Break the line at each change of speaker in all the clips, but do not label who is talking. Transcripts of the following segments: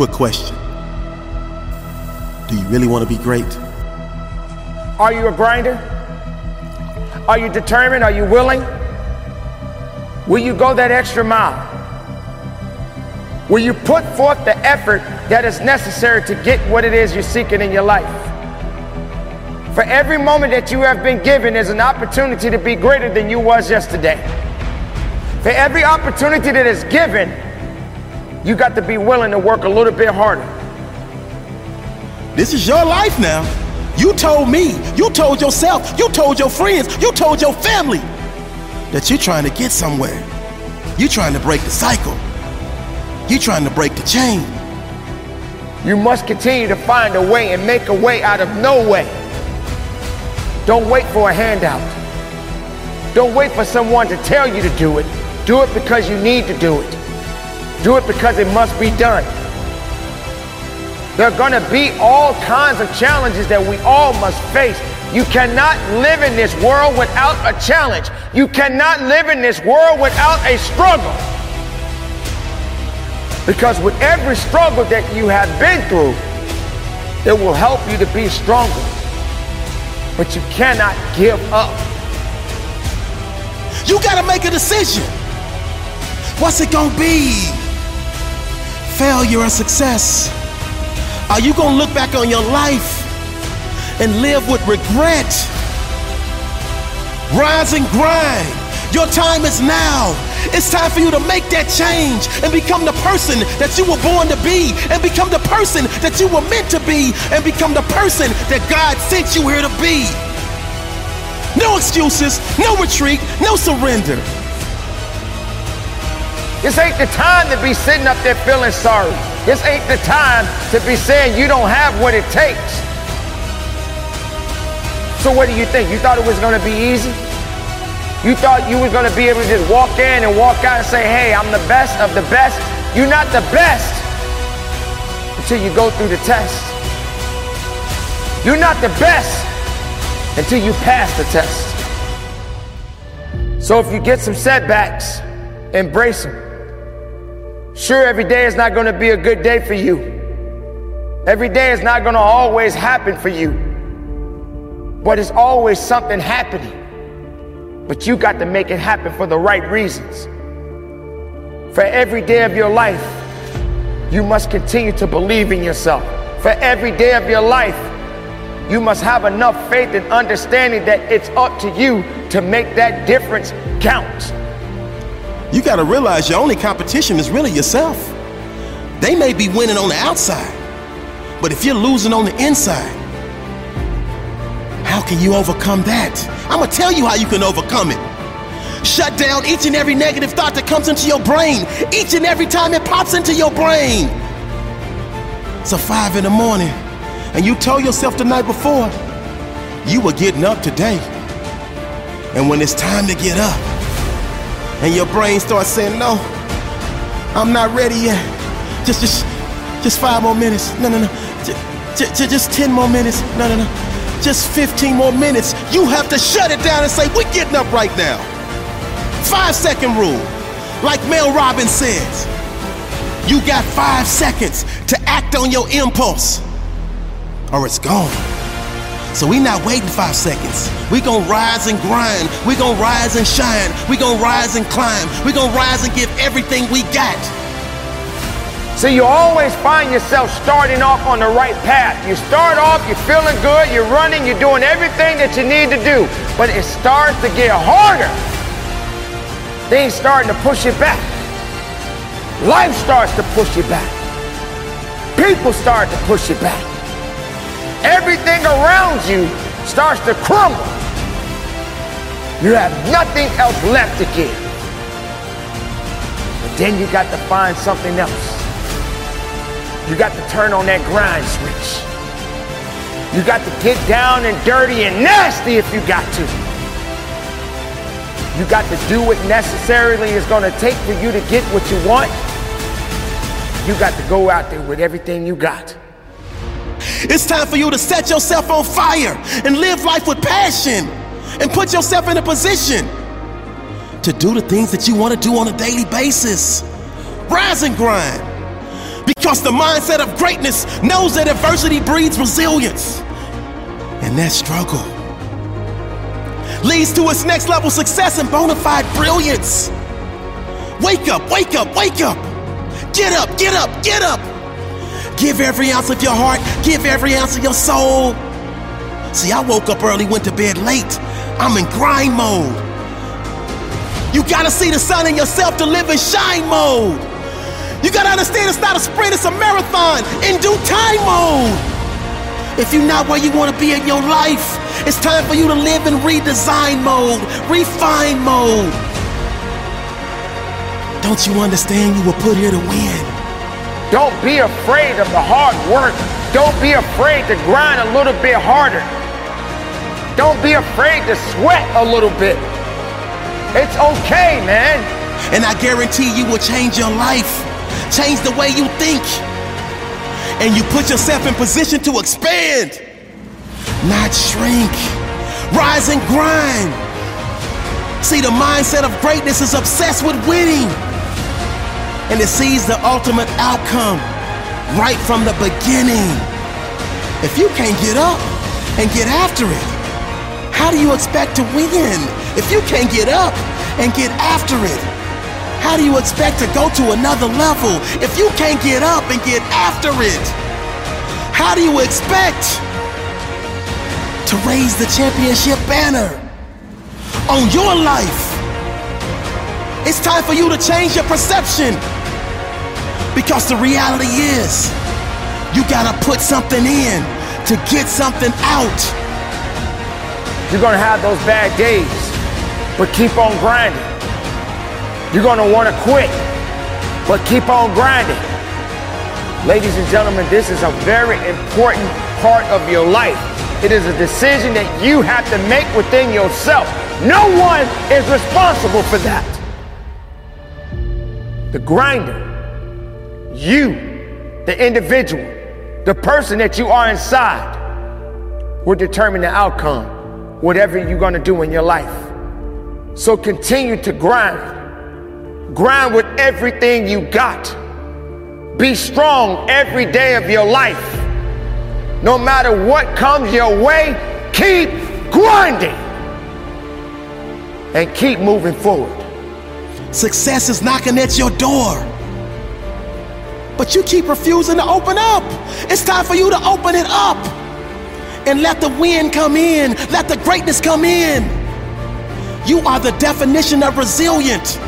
Quick question Do you really want to be great?
Are you a grinder? Are you determined? Are you willing? Will you go that extra mile? Will you put forth the effort that is necessary to get what it is you're seeking in your life? For every moment that you have been given is an opportunity to be greater than you was yesterday. For every opportunity that is given, you got to be willing to work a little bit harder.
This is your life now. You told me, you told yourself, you told your friends, you told your family that you're trying to get somewhere. You're trying to break the cycle. You're trying to break the chain.
You must continue to find a way and make a way out of no way. Don't wait for a handout. Don't wait for someone to tell you to do it. Do it because you need to do it. Do it because it must be done. There are going to be all kinds of challenges that we all must face. You cannot live in this world without a challenge. You cannot live in this world without a struggle. Because with every struggle that you have been through, it will help you to be stronger. But you cannot give up.
You got to make a decision. What's it going to be? Failure or success? Are you going to look back on your life and live with regret? Rise and grind. Your time is now. It's time for you to make that change and become the person that you were born to be, and become the person that you were meant to be, and become the person that God sent you here to be. No excuses, no retreat, no surrender.
This ain't the time to be sitting up there feeling sorry. This ain't the time to be saying you don't have what it takes. So what do you think? You thought it was going to be easy? You thought you were going to be able to just walk in and walk out and say, hey, I'm the best of the best. You're not the best until you go through the test. You're not the best until you pass the test. So if you get some setbacks, embrace them. Sure, every day is not going to be a good day for you. Every day is not going to always happen for you. But it's always something happening. But you got to make it happen for the right reasons. For every day of your life, you must continue to believe in yourself. For every day of your life, you must have enough faith and understanding that it's up to you to make that difference count.
You got to realize your only competition is really yourself. They may be winning on the outside, but if you're losing on the inside, how can you overcome that? I'm gonna tell you how you can overcome it. Shut down each and every negative thought that comes into your brain, each and every time it pops into your brain. So, five in the morning, and you told yourself the night before you were getting up today. And when it's time to get up, and your brain starts saying, No, I'm not ready yet. Just, just, just five more minutes. No, no, no. Just, just, just 10 more minutes. No, no, no just 15 more minutes, you have to shut it down and say, We're getting up right now. Five second rule. Like Mel Robbins says, you got five seconds to act on your impulse, or it's gone. So we not waiting five seconds. We gonna rise and grind. We gonna rise and shine. We gonna rise and climb. We gonna rise and give everything we got.
So you always find yourself starting off on the right path. You start off, you're feeling good, you're running, you're doing everything that you need to do. But it starts to get harder. Things starting to push you back. Life starts to push you back. People start to push you back. Everything around you starts to crumble. You have nothing else left to give. But then you got to find something else. You got to turn on that grind switch. You got to get down and dirty and nasty if you got to. You got to do what necessarily is going to take for you to get what you want. You got to go out there with everything you got.
It's time for you to set yourself on fire and live life with passion and put yourself in a position to do the things that you want to do on a daily basis. Rise and grind. Because the mindset of greatness knows that adversity breeds resilience. And that struggle leads to its next level success and bona fide brilliance. Wake up, wake up, wake up. Get up, get up, get up. Give every ounce of your heart, give every ounce of your soul. See, I woke up early, went to bed late. I'm in grind mode. You gotta see the sun in yourself to live in shine mode. You gotta understand it's not a sprint, it's a marathon in due time mode. If you're not where you wanna be in your life, it's time for you to live in redesign mode, refine mode. Don't you understand you were put here to win?
Don't be afraid of the hard work. Don't be afraid to grind a little bit harder. Don't be afraid to sweat a little bit. It's okay, man.
And I guarantee you will change your life, change the way you think, and you put yourself in position to expand, not shrink. Rise and grind. See, the mindset of greatness is obsessed with winning, and it sees the ultimate outcome right from the beginning. If you can't get up and get after it, how do you expect to win? If you can't get up and get after it, how do you expect to go to another level? If you can't get up and get after it, how do you expect to raise the championship banner on your life? It's time for you to change your perception because the reality is you gotta put something in to get something out.
You're gonna have those bad days, but keep on grinding. You're gonna wanna quit, but keep on grinding. Ladies and gentlemen, this is a very important part of your life. It is a decision that you have to make within yourself. No one is responsible for that. The grinder, you, the individual, the person that you are inside, will determine the outcome, whatever you're going to do in your life. So continue to grind. Grind with everything you got. Be strong every day of your life. No matter what comes your way, keep grinding and keep moving forward.
Success is knocking at your door. But you keep refusing to open up. It's time for you to open it up and let the wind come in, let the greatness come in. You are the definition of resilient.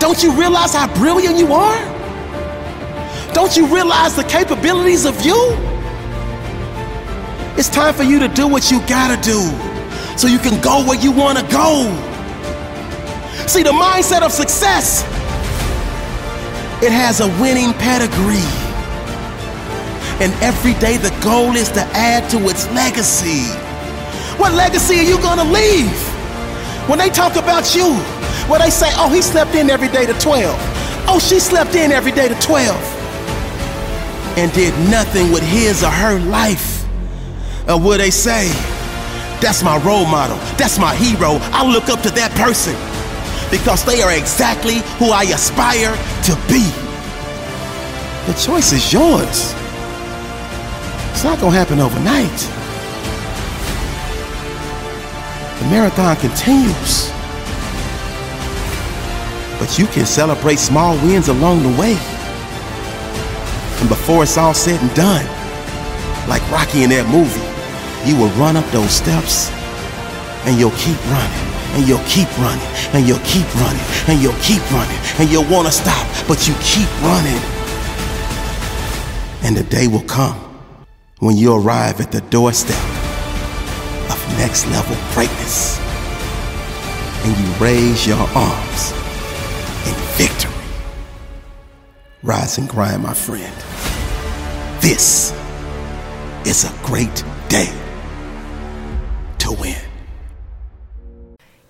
Don't you realize how brilliant you are? Don't you realize the capabilities of you? It's time for you to do what you gotta do so you can go where you wanna go. See, the mindset of success, it has a winning pedigree. And every day the goal is to add to its legacy. What legacy are you gonna leave? When they talk about you, when they say, oh, he slept in every day to 12. Oh, she slept in every day to 12. And did nothing with his or her life. Or will they say, that's my role model, that's my hero, I look up to that person because they are exactly who I aspire to be. The choice is yours. It's not gonna happen overnight. The marathon continues. But you can celebrate small wins along the way. And before it's all said and done, like Rocky in that movie, you will run up those steps and you'll keep running and you'll keep running and you'll keep running and you'll keep running and you'll want to stop, but you keep running. And the day will come when you arrive at the doorstep of next level greatness and you raise your arms in victory. Rise and grind, my friend. This is a great day